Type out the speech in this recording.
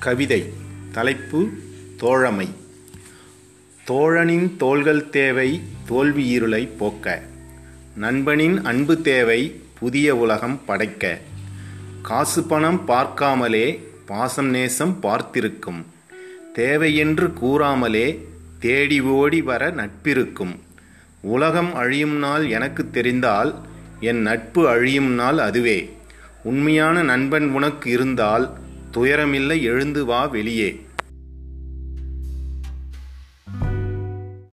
கவிதை தலைப்பு தோழமை. தோழனின் தோள்கள் தேவை தோல்வி இருளை போக்க. நண்பனின் அன்பு தேவை புதிய உலகம் படைக்க. காசு பணம் பார்க்காமலே பாசம் நேசம் பார்த்திருக்கும். தேவையென்று கூறாமலே தேடி ஓடி வர நட்பிருக்கும். உலகம் அழியும் நாள் எனக்கு தெரிந்தால் என் நட்பு அழியும் நாள் அதுவே. உண்மையான நண்பன் உனக்கு இருந்தால் துயரமில்லை எழுந்து வா வெளியே.